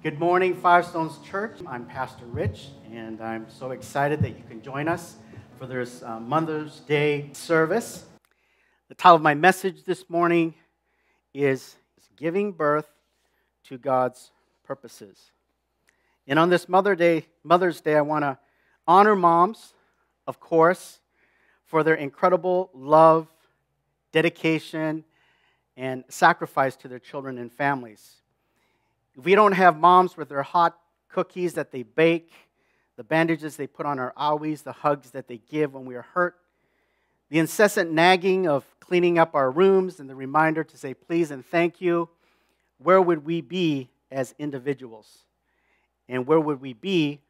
Good morning, Five Stones Church. I'm Pastor Rich, and I'm so excited that you can join us for this uh, Mother's Day service. The title of my message this morning is Giving Birth to God's Purposes. And on this Mother Day, Mother's Day, I want to honor moms, of course, for their incredible love, dedication, and sacrifice to their children and families. If we don't have moms with their hot cookies that they bake, the bandages they put on our owies, the hugs that they give when we are hurt, the incessant nagging of cleaning up our rooms, and the reminder to say please and thank you, where would we be as individuals? And where would we be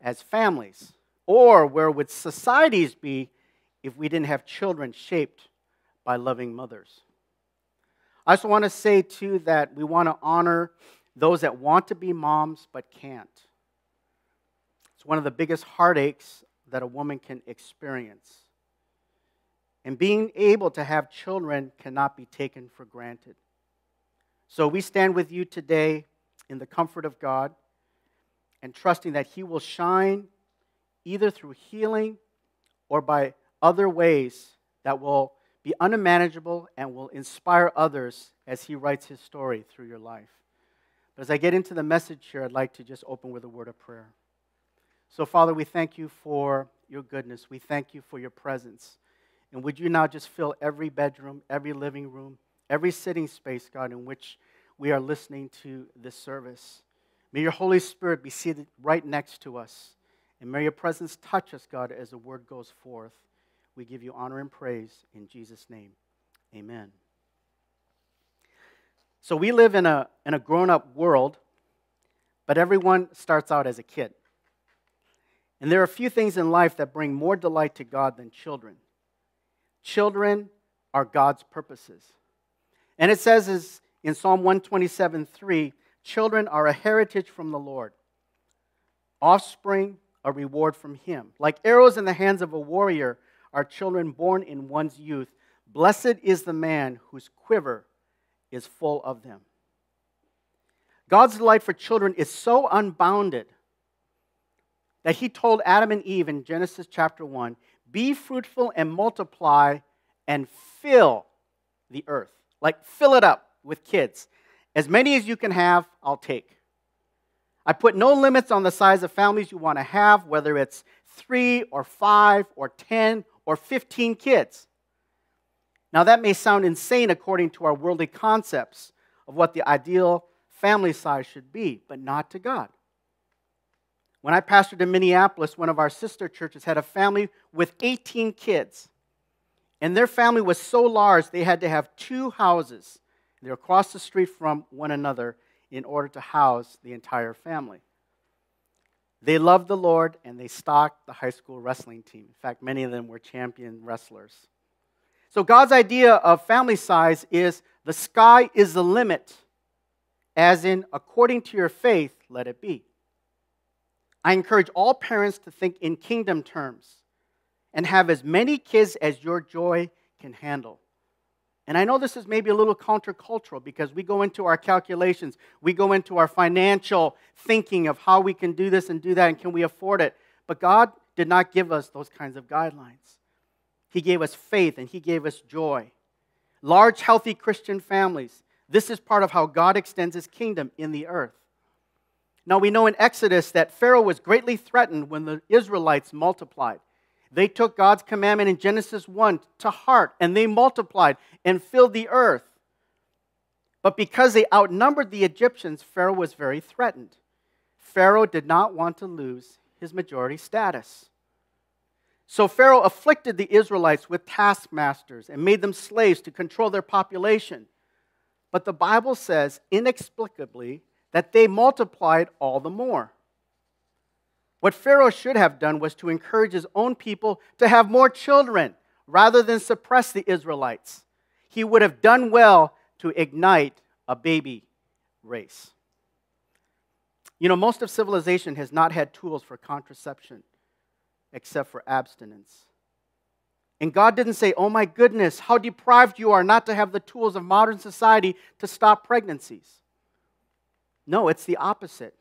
as families? Or where would societies be if we didn't have children shaped by loving mothers? I also want to say, too, that we want to honor those that want to be moms but can't. It's one of the biggest heartaches that a woman can experience. And being able to have children cannot be taken for granted. So we stand with you today in the comfort of God and trusting that He will shine either through healing or by other ways that will be unmanageable and will inspire others as He writes His story through your life. But as I get into the message here, I'd like to just open with a word of prayer. So, Father, we thank you for your goodness. We thank you for your presence. And would you now just fill every bedroom, every living room, every sitting space, God, in which we are listening to this service? May your Holy Spirit be seated right next to us. And may your presence touch us, God, as the word goes forth. We give you honor and praise in Jesus' name. Amen. So we live in a, in a grown up world, but everyone starts out as a kid. And there are a few things in life that bring more delight to God than children. Children are God's purposes. And it says in Psalm 127 3, children are a heritage from the Lord, offspring, a reward from Him. Like arrows in the hands of a warrior are children born in one's youth. Blessed is the man whose quiver is full of them. God's delight for children is so unbounded that he told Adam and Eve in Genesis chapter 1 be fruitful and multiply and fill the earth. Like, fill it up with kids. As many as you can have, I'll take. I put no limits on the size of families you want to have, whether it's three or five or 10 or 15 kids. Now, that may sound insane according to our worldly concepts of what the ideal family size should be, but not to God. When I pastored in Minneapolis, one of our sister churches had a family with 18 kids. And their family was so large, they had to have two houses. They were across the street from one another in order to house the entire family. They loved the Lord and they stocked the high school wrestling team. In fact, many of them were champion wrestlers. So, God's idea of family size is the sky is the limit, as in, according to your faith, let it be. I encourage all parents to think in kingdom terms and have as many kids as your joy can handle. And I know this is maybe a little countercultural because we go into our calculations, we go into our financial thinking of how we can do this and do that and can we afford it. But God did not give us those kinds of guidelines. He gave us faith and He gave us joy. Large, healthy Christian families. This is part of how God extends His kingdom in the earth. Now, we know in Exodus that Pharaoh was greatly threatened when the Israelites multiplied. They took God's commandment in Genesis 1 to heart and they multiplied and filled the earth. But because they outnumbered the Egyptians, Pharaoh was very threatened. Pharaoh did not want to lose his majority status. So Pharaoh afflicted the Israelites with taskmasters and made them slaves to control their population. But the Bible says inexplicably that they multiplied all the more. What Pharaoh should have done was to encourage his own people to have more children rather than suppress the Israelites. He would have done well to ignite a baby race. You know, most of civilization has not had tools for contraception except for abstinence. And God didn't say, Oh my goodness, how deprived you are not to have the tools of modern society to stop pregnancies. No, it's the opposite.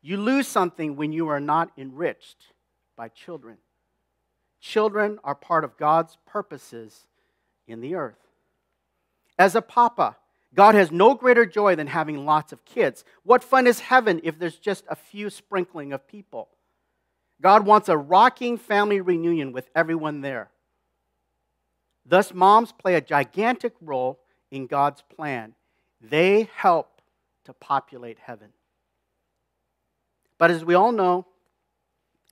You lose something when you are not enriched by children. Children are part of God's purposes in the earth. As a papa, God has no greater joy than having lots of kids. What fun is heaven if there's just a few sprinkling of people? God wants a rocking family reunion with everyone there. Thus, moms play a gigantic role in God's plan. They help to populate heaven. But as we all know,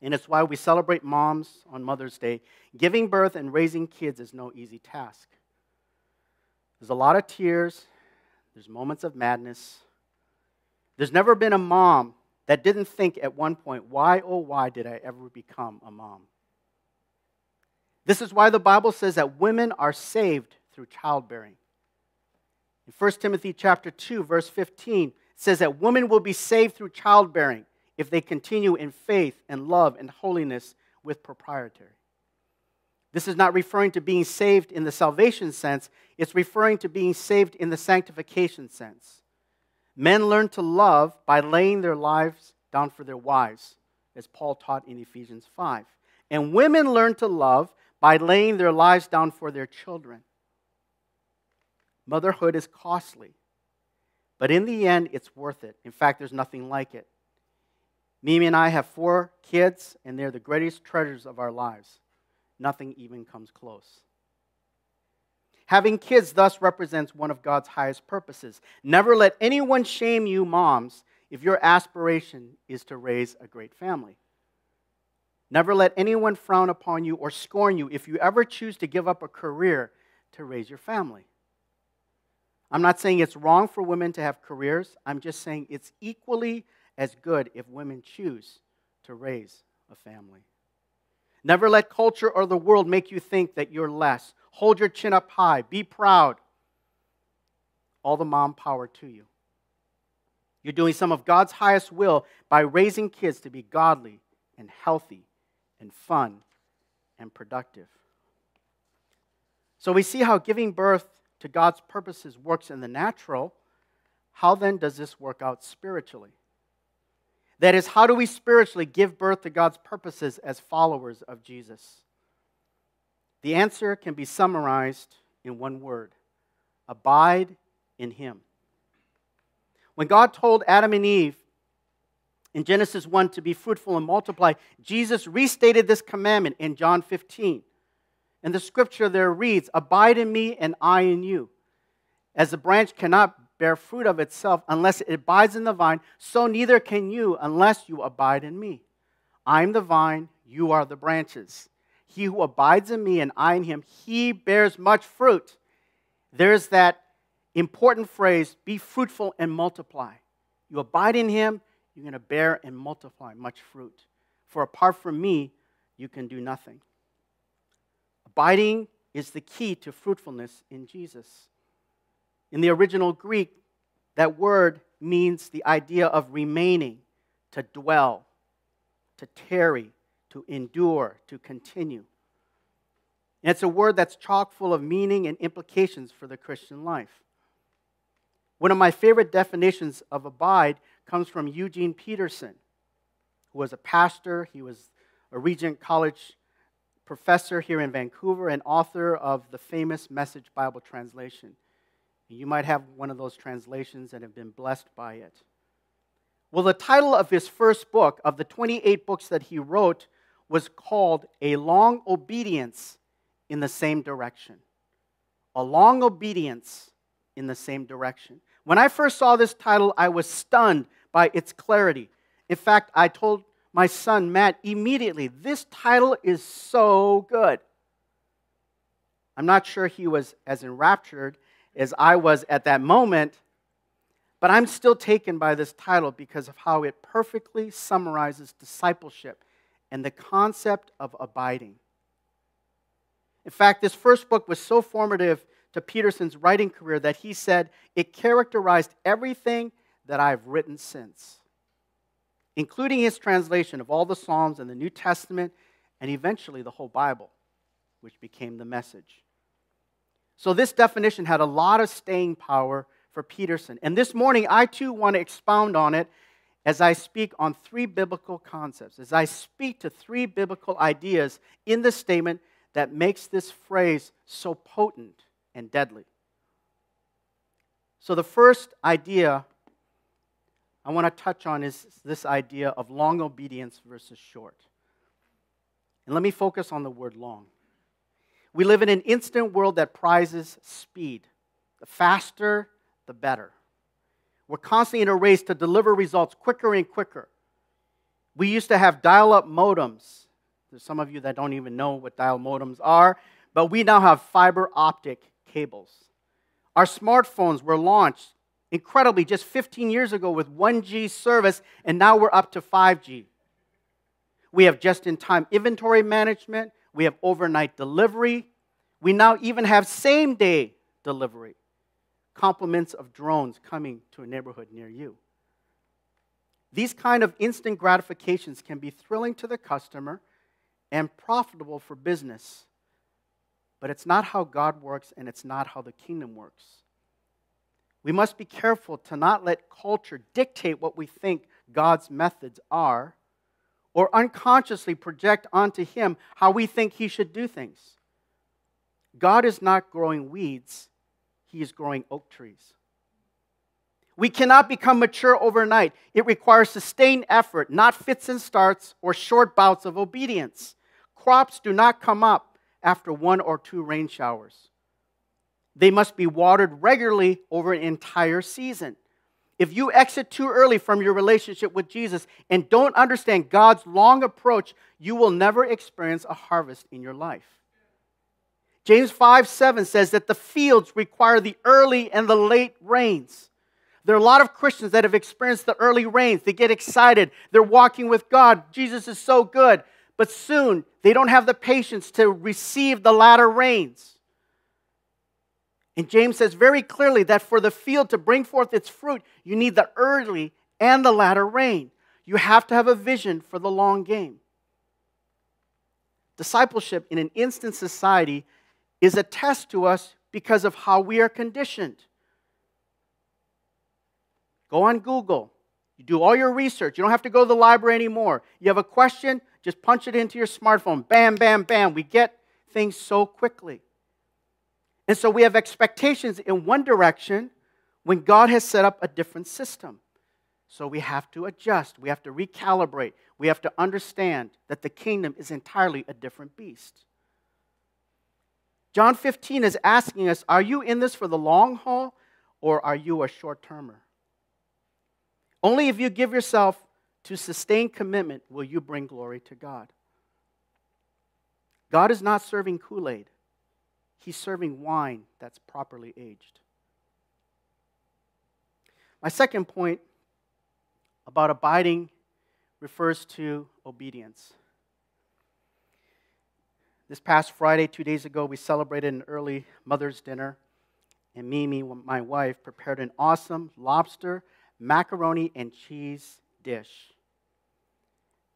and it's why we celebrate moms on Mother's Day, giving birth and raising kids is no easy task. There's a lot of tears, there's moments of madness. There's never been a mom that didn't think at one point, why, oh, why did I ever become a mom? This is why the Bible says that women are saved through childbearing. In 1 Timothy chapter 2 verse 15 it says that women will be saved through childbearing if they continue in faith and love and holiness with proprietary. This is not referring to being saved in the salvation sense, it's referring to being saved in the sanctification sense. Men learn to love by laying their lives down for their wives, as Paul taught in Ephesians 5. And women learn to love by laying their lives down for their children. Motherhood is costly, but in the end, it's worth it. In fact, there's nothing like it. Mimi and I have four kids, and they're the greatest treasures of our lives. Nothing even comes close. Having kids thus represents one of God's highest purposes. Never let anyone shame you, moms, if your aspiration is to raise a great family. Never let anyone frown upon you or scorn you if you ever choose to give up a career to raise your family. I'm not saying it's wrong for women to have careers. I'm just saying it's equally as good if women choose to raise a family. Never let culture or the world make you think that you're less. Hold your chin up high. Be proud. All the mom power to you. You're doing some of God's highest will by raising kids to be godly and healthy and fun and productive. So we see how giving birth to God's purposes works in the natural. How then does this work out spiritually? That is, how do we spiritually give birth to God's purposes as followers of Jesus? The answer can be summarized in one word abide in Him. When God told Adam and Eve in Genesis 1 to be fruitful and multiply, Jesus restated this commandment in John 15. And the scripture there reads, Abide in me and I in you. As the branch cannot bear fruit of itself unless it abides in the vine, so neither can you unless you abide in me. I am the vine, you are the branches. He who abides in me and I in him, he bears much fruit. There's that important phrase be fruitful and multiply. You abide in him, you're going to bear and multiply much fruit. For apart from me, you can do nothing. Abiding is the key to fruitfulness in Jesus. In the original Greek, that word means the idea of remaining, to dwell, to tarry, to endure, to continue. And it's a word that's chock full of meaning and implications for the Christian life. One of my favorite definitions of abide comes from Eugene Peterson, who was a pastor. He was a Regent College professor here in Vancouver and author of the famous Message Bible translation. You might have one of those translations and have been blessed by it. Well, the title of his first book, of the 28 books that he wrote, was called A Long Obedience in the Same Direction. A Long Obedience in the Same Direction. When I first saw this title, I was stunned by its clarity. In fact, I told my son Matt immediately, this title is so good. I'm not sure he was as enraptured as I was at that moment, but I'm still taken by this title because of how it perfectly summarizes discipleship and the concept of abiding. In fact, this first book was so formative to Peterson's writing career that he said it characterized everything that I've written since, including his translation of all the Psalms and the New Testament, and eventually the whole Bible, which became the message. So, this definition had a lot of staying power for Peterson. And this morning, I too want to expound on it as I speak on three biblical concepts, as I speak to three biblical ideas in the statement that makes this phrase so potent and deadly. So, the first idea I want to touch on is this idea of long obedience versus short. And let me focus on the word long. We live in an instant world that prizes speed. The faster, the better. We're constantly in a race to deliver results quicker and quicker. We used to have dial up modems. There's some of you that don't even know what dial modems are, but we now have fiber optic cables. Our smartphones were launched incredibly just 15 years ago with 1G service, and now we're up to 5G. We have just in time inventory management, we have overnight delivery, we now even have same day delivery compliments of drones coming to a neighborhood near you. These kind of instant gratifications can be thrilling to the customer and profitable for business. But it's not how God works and it's not how the kingdom works. We must be careful to not let culture dictate what we think God's methods are or unconsciously project onto Him how we think He should do things. God is not growing weeds, he is growing oak trees. We cannot become mature overnight. It requires sustained effort, not fits and starts or short bouts of obedience. Crops do not come up after one or two rain showers. They must be watered regularly over an entire season. If you exit too early from your relationship with Jesus and don't understand God's long approach, you will never experience a harvest in your life. James 5 7 says that the fields require the early and the late rains. There are a lot of Christians that have experienced the early rains. They get excited. They're walking with God. Jesus is so good. But soon, they don't have the patience to receive the latter rains. And James says very clearly that for the field to bring forth its fruit, you need the early and the latter rain. You have to have a vision for the long game. Discipleship in an instant society is a test to us because of how we are conditioned. Go on Google. You do all your research. You don't have to go to the library anymore. You have a question, just punch it into your smartphone. Bam, bam, bam. We get things so quickly. And so we have expectations in one direction when God has set up a different system. So we have to adjust, we have to recalibrate, we have to understand that the kingdom is entirely a different beast. John 15 is asking us Are you in this for the long haul or are you a short termer? Only if you give yourself to sustained commitment will you bring glory to God. God is not serving Kool Aid, He's serving wine that's properly aged. My second point about abiding refers to obedience. This past Friday, two days ago, we celebrated an early mother's dinner, and Mimi, my wife, prepared an awesome lobster, macaroni, and cheese dish.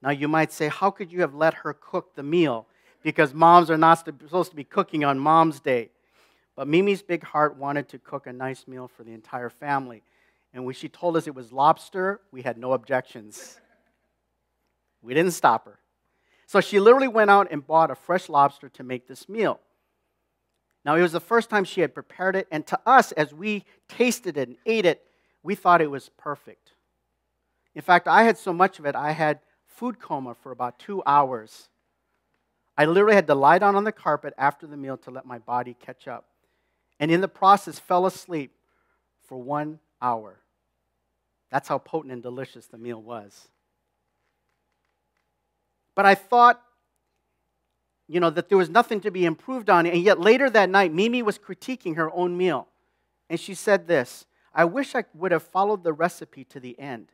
Now, you might say, how could you have let her cook the meal? Because moms are not supposed to be cooking on Mom's Day. But Mimi's big heart wanted to cook a nice meal for the entire family. And when she told us it was lobster, we had no objections. We didn't stop her. So she literally went out and bought a fresh lobster to make this meal. Now, it was the first time she had prepared it, and to us, as we tasted it and ate it, we thought it was perfect. In fact, I had so much of it, I had food coma for about two hours. I literally had to lie down on the carpet after the meal to let my body catch up. And in the process, fell asleep for one hour. That's how potent and delicious the meal was. But I thought, you know, that there was nothing to be improved on. And yet later that night, Mimi was critiquing her own meal. And she said this I wish I would have followed the recipe to the end.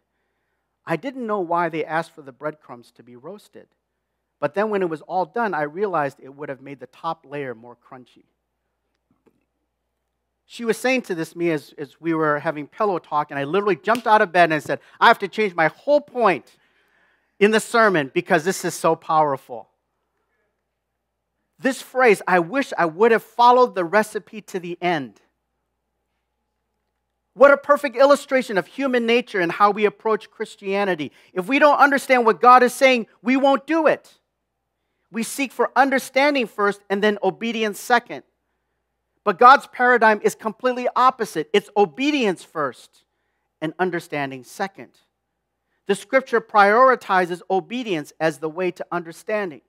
I didn't know why they asked for the breadcrumbs to be roasted. But then when it was all done, I realized it would have made the top layer more crunchy. She was saying to this me as, as we were having pillow talk, and I literally jumped out of bed and said, I have to change my whole point in the sermon because this is so powerful. This phrase, I wish I would have followed the recipe to the end. What a perfect illustration of human nature and how we approach Christianity. If we don't understand what God is saying, we won't do it. We seek for understanding first and then obedience second. But God's paradigm is completely opposite it's obedience first and understanding second. The scripture prioritizes obedience as the way to understanding.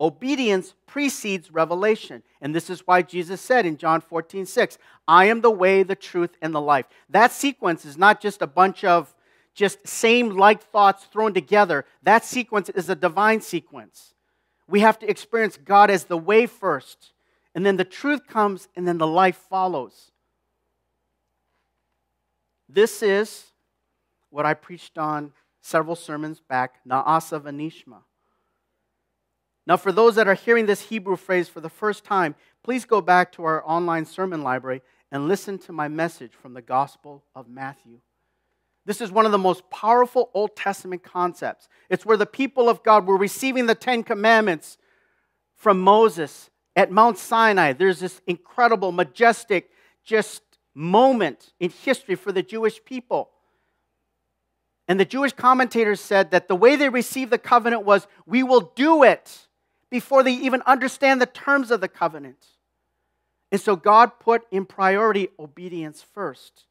Obedience precedes revelation. And this is why Jesus said in John 14, 6, I am the way, the truth, and the life. That sequence is not just a bunch of just same like thoughts thrown together. That sequence is a divine sequence. We have to experience God as the way first, and then the truth comes, and then the life follows. This is what I preached on several sermons back, Na'asa V'nishma. Now, for those that are hearing this Hebrew phrase for the first time, please go back to our online sermon library and listen to my message from the Gospel of Matthew. This is one of the most powerful Old Testament concepts. It's where the people of God were receiving the Ten Commandments from Moses at Mount Sinai. There's this incredible, majestic, just moment in history for the Jewish people. And the Jewish commentators said that the way they received the covenant was, we will do it before they even understand the terms of the covenant. And so God put in priority obedience first,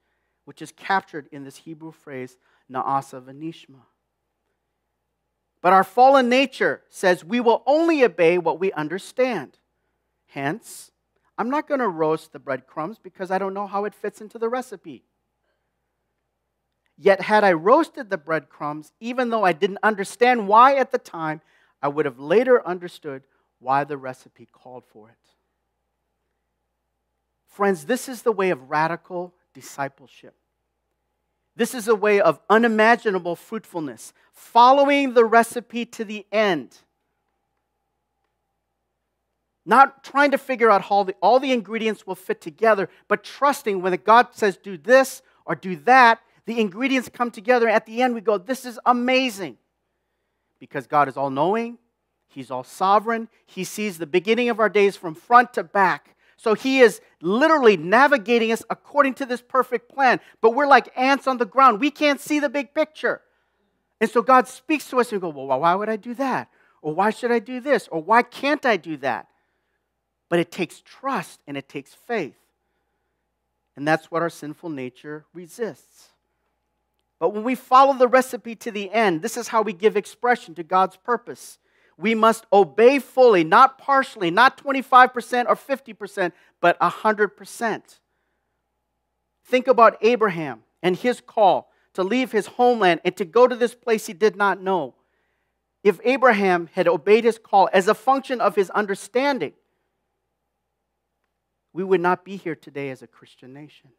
which is captured in this Hebrew phrase, Na'asa V'nishma. But our fallen nature says we will only obey what we understand. Hence, I'm not going to roast the breadcrumbs because I don't know how it fits into the recipe. Yet, had I roasted the breadcrumbs, even though I didn't understand why at the time, I would have later understood why the recipe called for it. Friends, this is the way of radical discipleship. This is a way of unimaginable fruitfulness, following the recipe to the end. Not trying to figure out how the, all the ingredients will fit together, but trusting when God says do this or do that, the ingredients come together. At the end, we go, This is amazing because God is all knowing, He's all sovereign. He sees the beginning of our days from front to back. So He is literally navigating us according to this perfect plan. But we're like ants on the ground. We can't see the big picture. And so God speaks to us and we go, Well, why would I do that? Or why should I do this? Or why can't I do that? But it takes trust and it takes faith. And that's what our sinful nature resists. But when we follow the recipe to the end, this is how we give expression to God's purpose. We must obey fully, not partially, not 25% or 50%, but 100%. Think about Abraham and his call to leave his homeland and to go to this place he did not know. If Abraham had obeyed his call as a function of his understanding, we would not be here today as a Christian nation.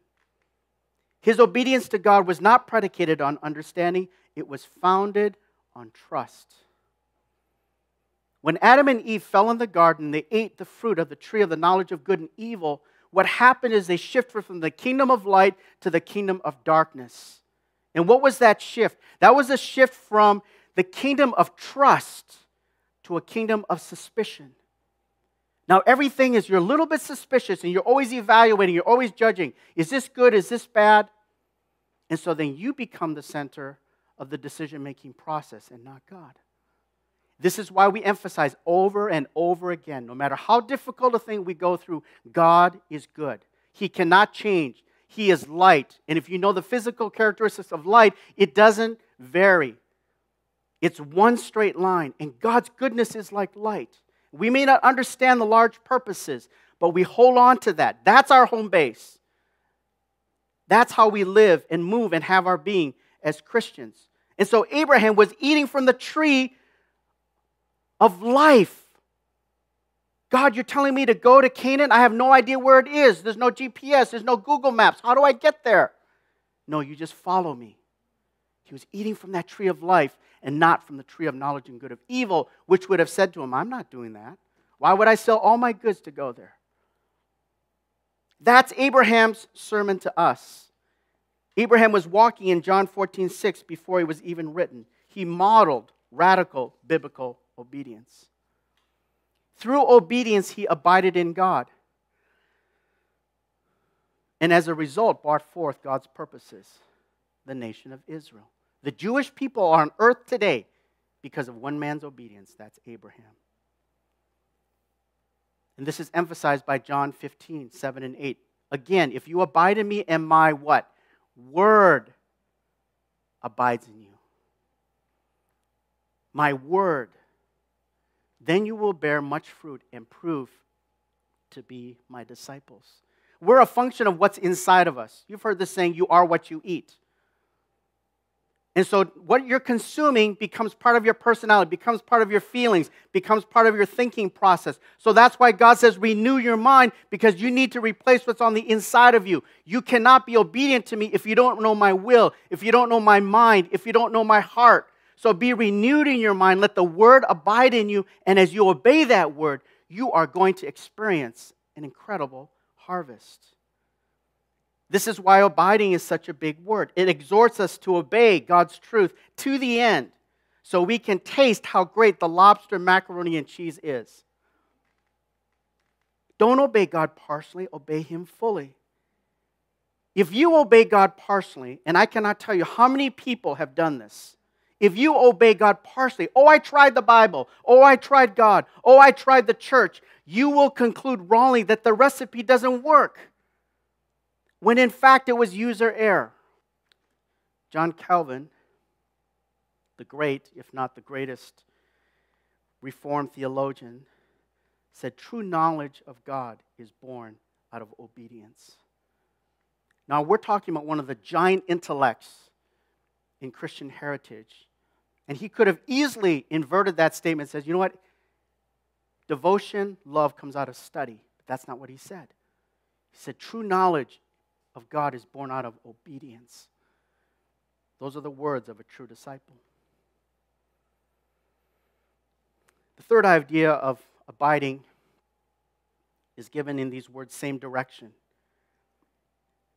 His obedience to God was not predicated on understanding, it was founded on trust. When Adam and Eve fell in the garden, they ate the fruit of the tree of the knowledge of good and evil. What happened is they shifted from the kingdom of light to the kingdom of darkness. And what was that shift? That was a shift from the kingdom of trust to a kingdom of suspicion. Now, everything is you're a little bit suspicious and you're always evaluating, you're always judging. Is this good? Is this bad? And so then you become the center of the decision making process and not God. This is why we emphasize over and over again no matter how difficult a thing we go through, God is good. He cannot change. He is light. And if you know the physical characteristics of light, it doesn't vary. It's one straight line. And God's goodness is like light. We may not understand the large purposes, but we hold on to that. That's our home base. That's how we live and move and have our being as Christians. And so Abraham was eating from the tree of life. God, you're telling me to go to Canaan? I have no idea where it is. There's no GPS, there's no Google Maps. How do I get there? No, you just follow me. He was eating from that tree of life and not from the tree of knowledge and good of evil, which would have said to him, I'm not doing that. Why would I sell all my goods to go there? That's Abraham's sermon to us. Abraham was walking in John 14, 6 before he was even written. He modeled radical biblical obedience. Through obedience, he abided in God. and as a result brought forth God's purposes, the nation of Israel. The Jewish people are on earth today because of one man's obedience. That's Abraham. And this is emphasized by John 15, 7 and 8. Again, if you abide in me and my what? Word abides in you. My word. Then you will bear much fruit and prove to be my disciples. We're a function of what's inside of us. You've heard the saying, you are what you eat. And so, what you're consuming becomes part of your personality, becomes part of your feelings, becomes part of your thinking process. So, that's why God says, renew your mind, because you need to replace what's on the inside of you. You cannot be obedient to me if you don't know my will, if you don't know my mind, if you don't know my heart. So, be renewed in your mind. Let the word abide in you. And as you obey that word, you are going to experience an incredible harvest. This is why abiding is such a big word. It exhorts us to obey God's truth to the end so we can taste how great the lobster, macaroni, and cheese is. Don't obey God partially, obey Him fully. If you obey God partially, and I cannot tell you how many people have done this, if you obey God partially, oh, I tried the Bible, oh, I tried God, oh, I tried the church, you will conclude wrongly that the recipe doesn't work when in fact it was user error. John Calvin, the great, if not the greatest, Reformed theologian, said true knowledge of God is born out of obedience. Now, we're talking about one of the giant intellects in Christian heritage. And he could have easily inverted that statement and says, you know what? Devotion, love comes out of study. But that's not what he said. He said true knowledge of God is born out of obedience. Those are the words of a true disciple. The third idea of abiding is given in these words, same direction.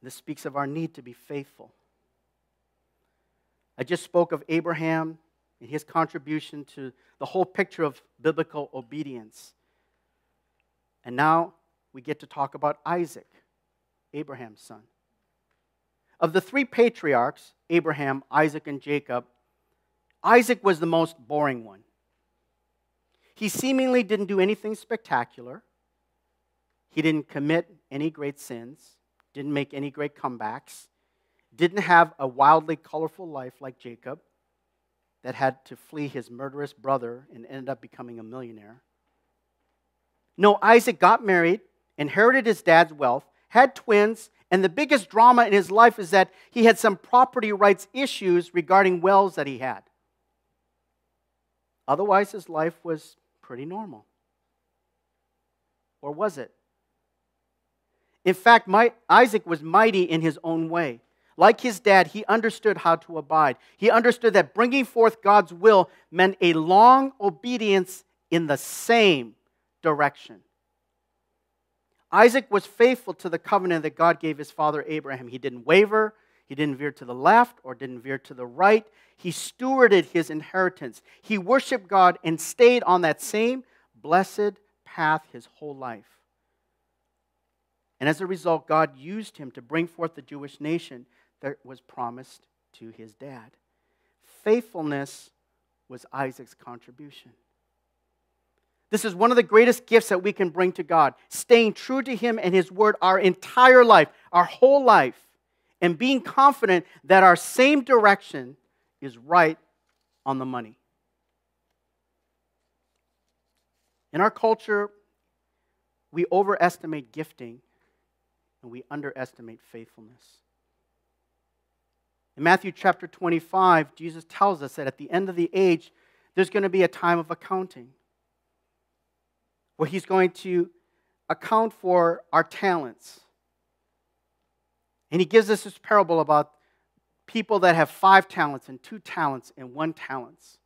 This speaks of our need to be faithful. I just spoke of Abraham and his contribution to the whole picture of biblical obedience. And now we get to talk about Isaac. Abraham's son. Of the three patriarchs, Abraham, Isaac, and Jacob, Isaac was the most boring one. He seemingly didn't do anything spectacular. He didn't commit any great sins, didn't make any great comebacks, didn't have a wildly colorful life like Jacob that had to flee his murderous brother and ended up becoming a millionaire. No, Isaac got married, inherited his dad's wealth, had twins, and the biggest drama in his life is that he had some property rights issues regarding wells that he had. Otherwise, his life was pretty normal. Or was it? In fact, my, Isaac was mighty in his own way. Like his dad, he understood how to abide. He understood that bringing forth God's will meant a long obedience in the same direction. Isaac was faithful to the covenant that God gave his father Abraham. He didn't waver, he didn't veer to the left or didn't veer to the right. He stewarded his inheritance. He worshiped God and stayed on that same blessed path his whole life. And as a result, God used him to bring forth the Jewish nation that was promised to his dad. Faithfulness was Isaac's contribution. This is one of the greatest gifts that we can bring to God. Staying true to Him and His Word our entire life, our whole life, and being confident that our same direction is right on the money. In our culture, we overestimate gifting and we underestimate faithfulness. In Matthew chapter 25, Jesus tells us that at the end of the age, there's going to be a time of accounting where he's going to account for our talents. And he gives us this parable about people that have five talents and two talents and one talents.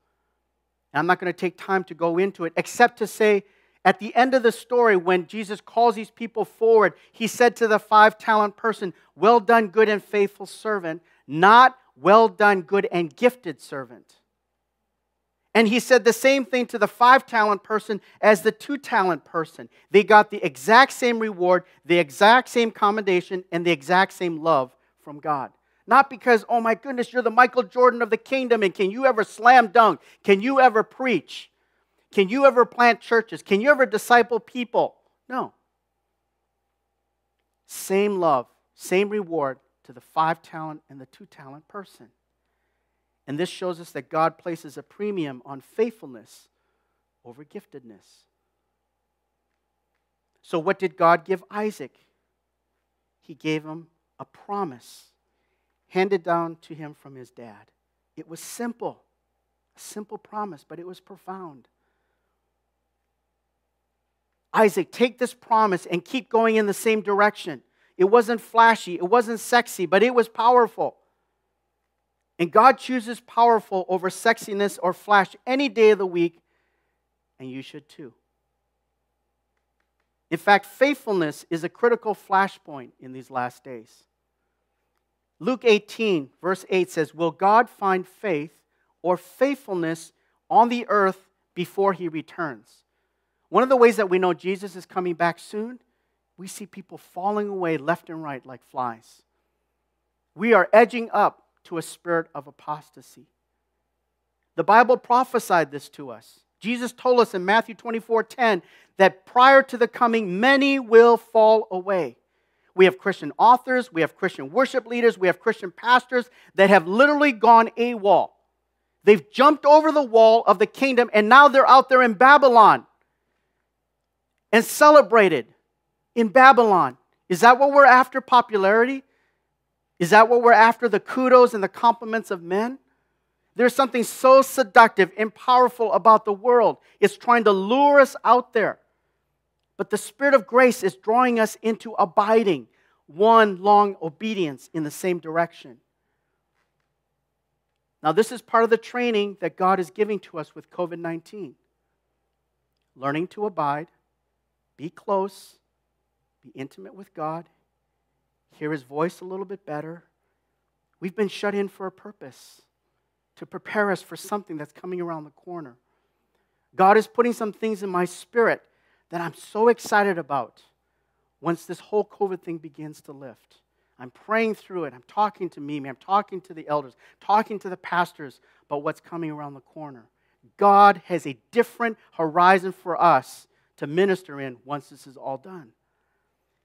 And I'm not going to take time to go into it, except to say at the end of the story, when Jesus calls these people forward, he said to the five talent person, Well done, good and faithful servant, not well done, good and gifted servant. And he said the same thing to the five talent person as the two talent person. They got the exact same reward, the exact same commendation, and the exact same love from God. Not because, oh my goodness, you're the Michael Jordan of the kingdom, and can you ever slam dunk? Can you ever preach? Can you ever plant churches? Can you ever disciple people? No. Same love, same reward to the five talent and the two talent person. And this shows us that God places a premium on faithfulness over giftedness. So, what did God give Isaac? He gave him a promise handed down to him from his dad. It was simple, a simple promise, but it was profound. Isaac, take this promise and keep going in the same direction. It wasn't flashy, it wasn't sexy, but it was powerful. And God chooses powerful over sexiness or flash any day of the week, and you should too. In fact, faithfulness is a critical flashpoint in these last days. Luke 18, verse 8 says, Will God find faith or faithfulness on the earth before he returns? One of the ways that we know Jesus is coming back soon, we see people falling away left and right like flies. We are edging up to a spirit of apostasy. The Bible prophesied this to us. Jesus told us in Matthew 24 10 that prior to the coming, many will fall away. We have Christian authors, we have Christian worship leaders, we have Christian pastors that have literally gone AWOL. They've jumped over the wall of the kingdom and now they're out there in Babylon and celebrated in Babylon. Is that what we're after? Popularity? Is that what we're after? The kudos and the compliments of men? There's something so seductive and powerful about the world. It's trying to lure us out there. But the Spirit of grace is drawing us into abiding, one long obedience in the same direction. Now, this is part of the training that God is giving to us with COVID 19. Learning to abide, be close, be intimate with God, hear His voice a little bit better. We've been shut in for a purpose to prepare us for something that's coming around the corner. God is putting some things in my spirit that I'm so excited about once this whole COVID thing begins to lift. I'm praying through it. I'm talking to Mimi. I'm talking to the elders, talking to the pastors about what's coming around the corner. God has a different horizon for us to minister in once this is all done.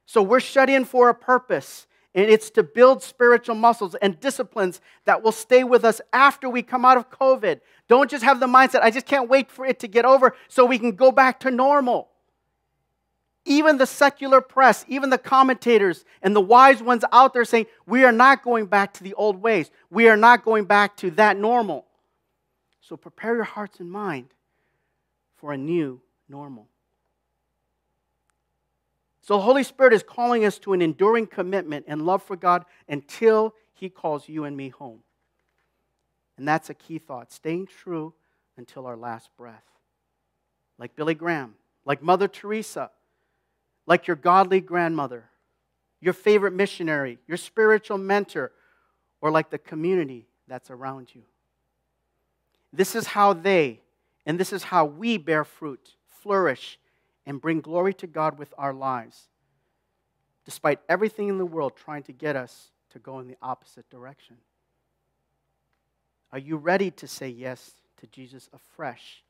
So we're shut in for a purpose, and it's to build spiritual muscles and disciplines that will stay with us after we come out of COVID. Don't just have the mindset, I just can't wait for it to get over so we can go back to normal. Even the secular press, even the commentators and the wise ones out there saying, we are not going back to the old ways. We are not going back to that normal. So prepare your hearts and mind for a new normal. So the Holy Spirit is calling us to an enduring commitment and love for God until He calls you and me home. And that's a key thought staying true until our last breath. Like Billy Graham, like Mother Teresa, like your godly grandmother, your favorite missionary, your spiritual mentor, or like the community that's around you. This is how they, and this is how we bear fruit, flourish, and bring glory to God with our lives, despite everything in the world trying to get us to go in the opposite direction. Are you ready to say yes to Jesus afresh?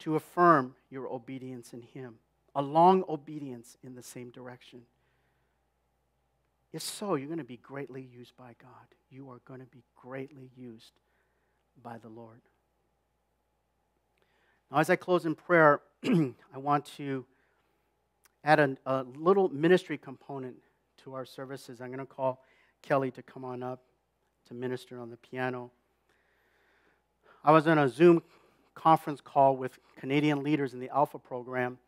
To affirm your obedience in Him, a long obedience in the same direction. If so, you're going to be greatly used by God. You are going to be greatly used by the Lord. Now, as I close in prayer, I want to add a, a, little ministry component to our services. I'm going to call Kelly to come on up to minister on the piano. I was on a Zoom conference call with Canadian leaders in the Alpha program,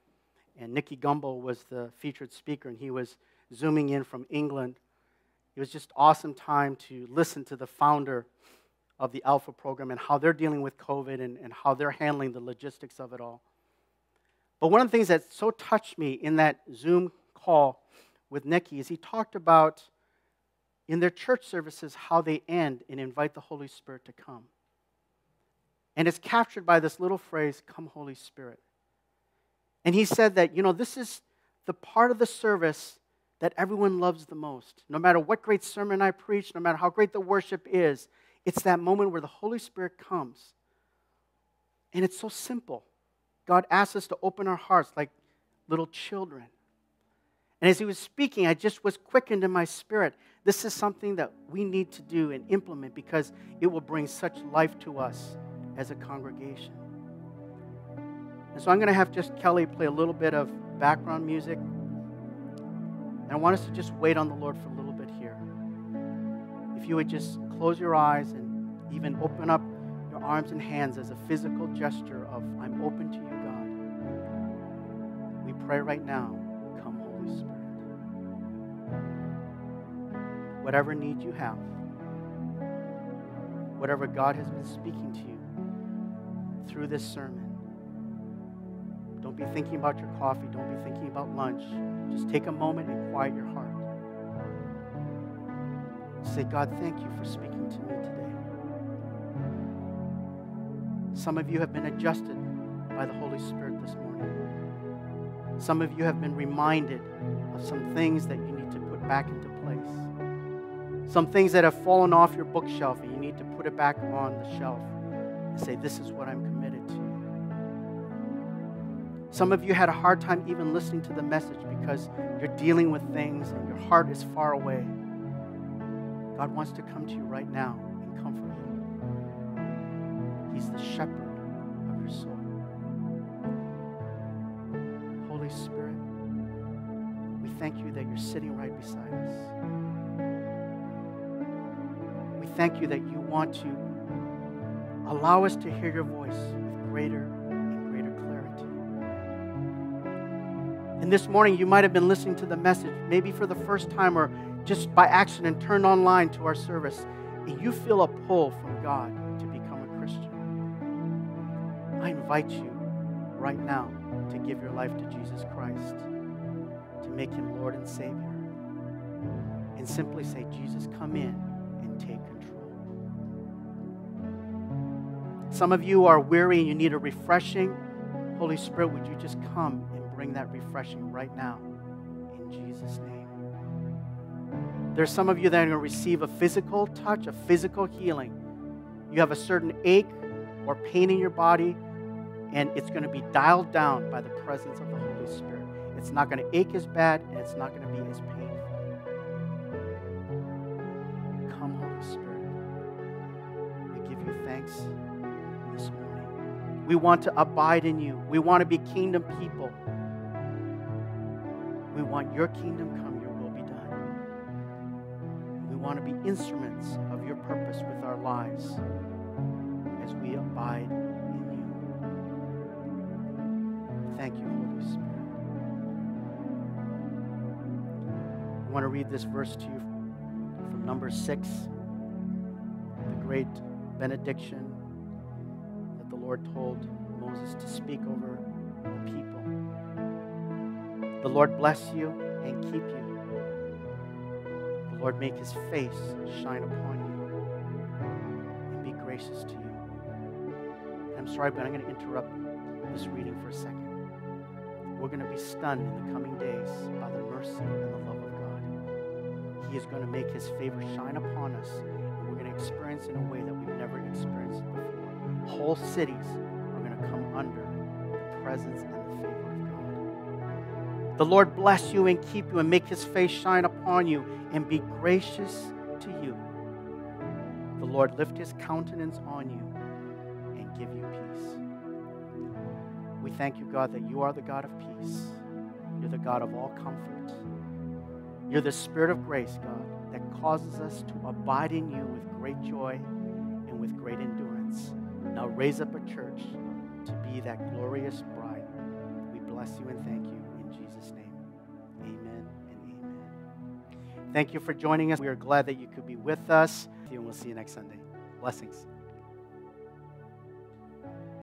and Nicky Gumbel was the featured speaker, and he was zooming in from England. It was just awesome time to listen to the founder of the Alpha program and how they're dealing with COVID and, and how they're handling the logistics of it all. But one of the things that so touched me in that Zoom call with Nicky is he talked about in their church services how they end and invite the Holy Spirit to come. And it's captured by this little phrase, Come, Holy Spirit. And he said that, you know, this is the part of the service that everyone loves the most. No matter what great sermon I preach, no matter how great the worship is, it's that moment where the Holy Spirit comes. And it's so simple. God asks us to open our hearts like little children. And as he was speaking, I just was quickened in my spirit. This is something that we need to do and implement because it will bring such life to us as a congregation. And so I'm going to have just Kelly play a little bit of background music. And I want us to just wait on the Lord for a little bit here. If you would just close your eyes and even open up your arms and hands as a physical gesture of, I'm open to you, God. We pray right now, come, Holy Spirit. Whatever need you have, whatever God has been speaking to you through this sermon, don't be thinking about your coffee. Don't be thinking about lunch. Just take a moment and quiet your heart. Say, God, thank you for speaking to me today. Some of you have been adjusted by the Holy Spirit this morning. Some of you have been reminded of some things that you need to put back into place. Some things that have fallen off your bookshelf and you need to put it back on the shelf and say, This is what I'm committed to. Some of you had a hard time even listening to the message because you're dealing with things and your heart is far away. God wants to come to you right now and comfort you. He's the shepherd of your soul. Holy Spirit, we thank you that you're sitting right beside us. We thank you that you want to allow us to hear your voice with greater And greater clarity. And this morning, you might have been listening to the message, maybe for the first time or just by accident, turned online to our service, and you feel a pull from God to become a Christian. I invite you right now to give your life to Jesus Christ, to make him Lord and Savior, and simply say, Jesus, come in and take control. Some of you are weary and you need a refreshing. Holy Spirit, would you just come and bring that refreshing right now There's some of you that are going to receive a physical touch, a physical healing. You have a certain ache or pain in your body, and it's going to be dialed down by the presence of the Holy Spirit. It's not going to ache as bad, and it's not going to be as painful. Come, Holy Spirit. We give you thanks this morning. We want to abide in you. We want to be kingdom people. We want your kingdom come, want to be instruments of your purpose with our lives as we abide in you. Thank you, Holy Spirit. I want to read this verse to you from Numbers six, the great benediction that the Lord told Moses to speak over the people. The Lord bless you and keep you. The Lord make his face shine upon you and be gracious to you. I'm sorry, but I'm going to interrupt this reading for a second. We're going to be stunned in the coming days by the mercy and the love of God. He is going to make his favor shine upon us, and we're going to experience in a way that we've never experienced before. Whole cities are going to come under the presence and the Lord bless you and keep you and make his face shine upon you and be gracious to you. The Lord lift his countenance on you and give you peace. We thank you, God, that you are the God of peace. You're the God of all comfort. You're the Spirit of grace, God, that causes us to abide in you with great joy and with great endurance. Now raise up a church to be that glorious bride. We bless you and thank you. Thank you for joining us. We are glad that you could be with us. And we'll see you next Sunday. Blessings.